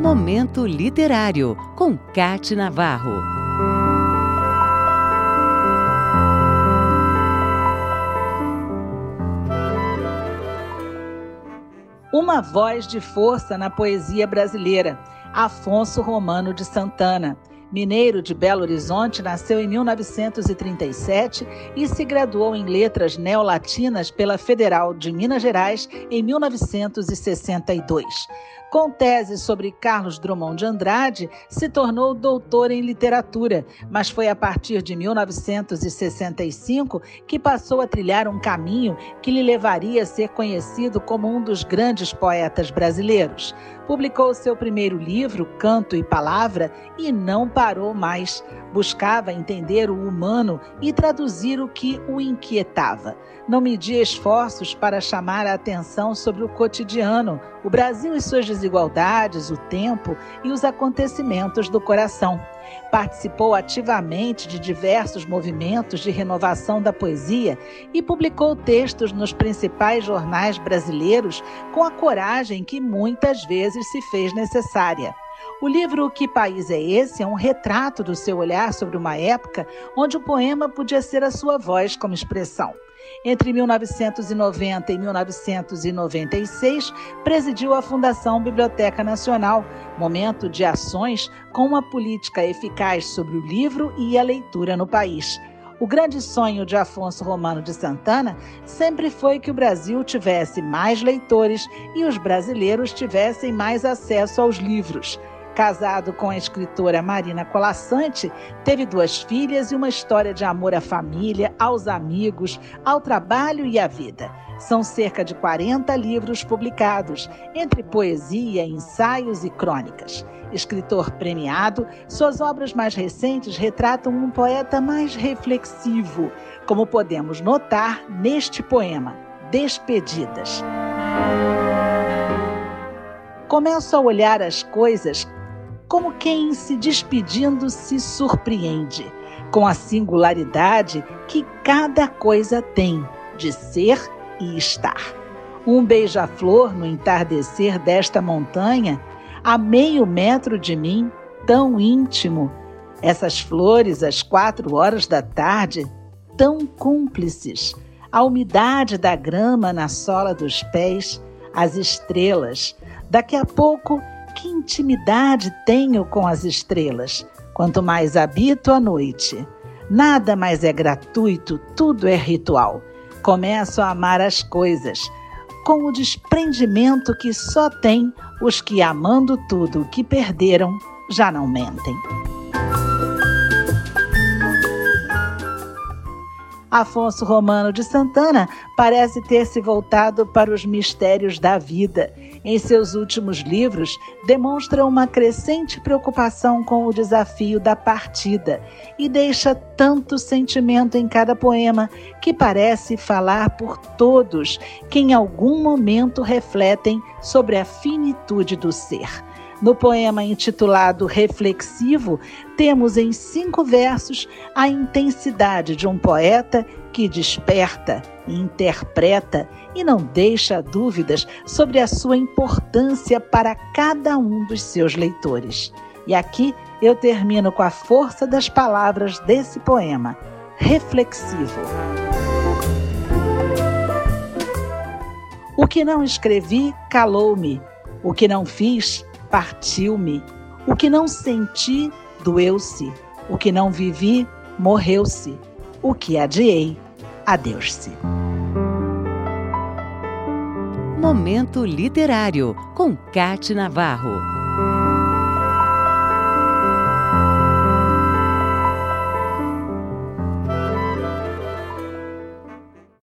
Momento Literário, com Cate Navarro. Uma voz de força na poesia brasileira, Afonso Romano de Santana. Mineiro de Belo Horizonte, nasceu em 1937 e se graduou em Letras Neolatinas pela Federal de Minas Gerais em 1962. Com tese sobre Carlos Drummond de Andrade, se tornou doutor em literatura, mas foi a partir de 1965 que passou a trilhar um caminho que lhe levaria a ser conhecido como um dos grandes poetas brasileiros. Publicou seu primeiro livro, Canto e Palavra, e não parou mais. Buscava entender o humano e traduzir o que o inquietava. Não media esforços para chamar a atenção sobre o cotidiano, o Brasil e suas desigualdades, o tempo e os acontecimentos do coração. Participou ativamente de diversos movimentos de renovação da poesia e publicou textos nos principais jornais brasileiros com a coragem que muitas vezes se fez necessária. O livro Que País é Esse é um retrato do seu olhar sobre uma época onde o poema podia ser a sua voz como expressão. Entre 1990 e 1996, presidiu a Fundação Biblioteca Nacional, momento de ações com uma política eficaz sobre o livro e a leitura no país. O grande sonho de Afonso Romano de Santana sempre foi que o Brasil tivesse mais leitores e os brasileiros tivessem mais acesso aos livros. Casado com a escritora Marina Colassante, teve duas filhas e uma história de amor à família, aos amigos, ao trabalho e à vida. São cerca de 40 livros publicados, entre poesia, ensaios e crônicas. Escritor premiado, suas obras mais recentes retratam um poeta mais reflexivo, como podemos notar neste poema, Despedidas. Começo a olhar as coisas como quem se despedindo se surpreende com a singularidade que cada coisa tem de ser e estar. Um beija-flor no entardecer desta montanha, a meio metro de mim, tão íntimo. Essas flores às quatro horas da tarde, tão cúmplices. A umidade da grama na sola dos pés, as estrelas. Daqui a pouco que intimidade tenho com as estrelas, quanto mais habito a noite. Nada mais é gratuito, tudo é ritual. Começo a amar as coisas, com o desprendimento que só tem os que, amando tudo o que perderam, já não mentem. Afonso Romano de Santana parece ter se voltado para os mistérios da vida. Em seus últimos livros, demonstra uma crescente preocupação com o desafio da partida e deixa tanto sentimento em cada poema que parece falar por todos que em algum momento refletem sobre a finitude do ser. No poema intitulado Reflexivo, temos em cinco versos a intensidade de um poeta que desperta, interpreta e não deixa dúvidas sobre a sua importância para cada um dos seus leitores. E aqui eu termino com a força das palavras desse poema, reflexivo. O que não escrevi calou-me, o que não fiz partiu-me. O que não senti, doeu-se. O que não vivi, morreu-se. O que adiei, adeus-se. Momento Literário, com Cate Navarro.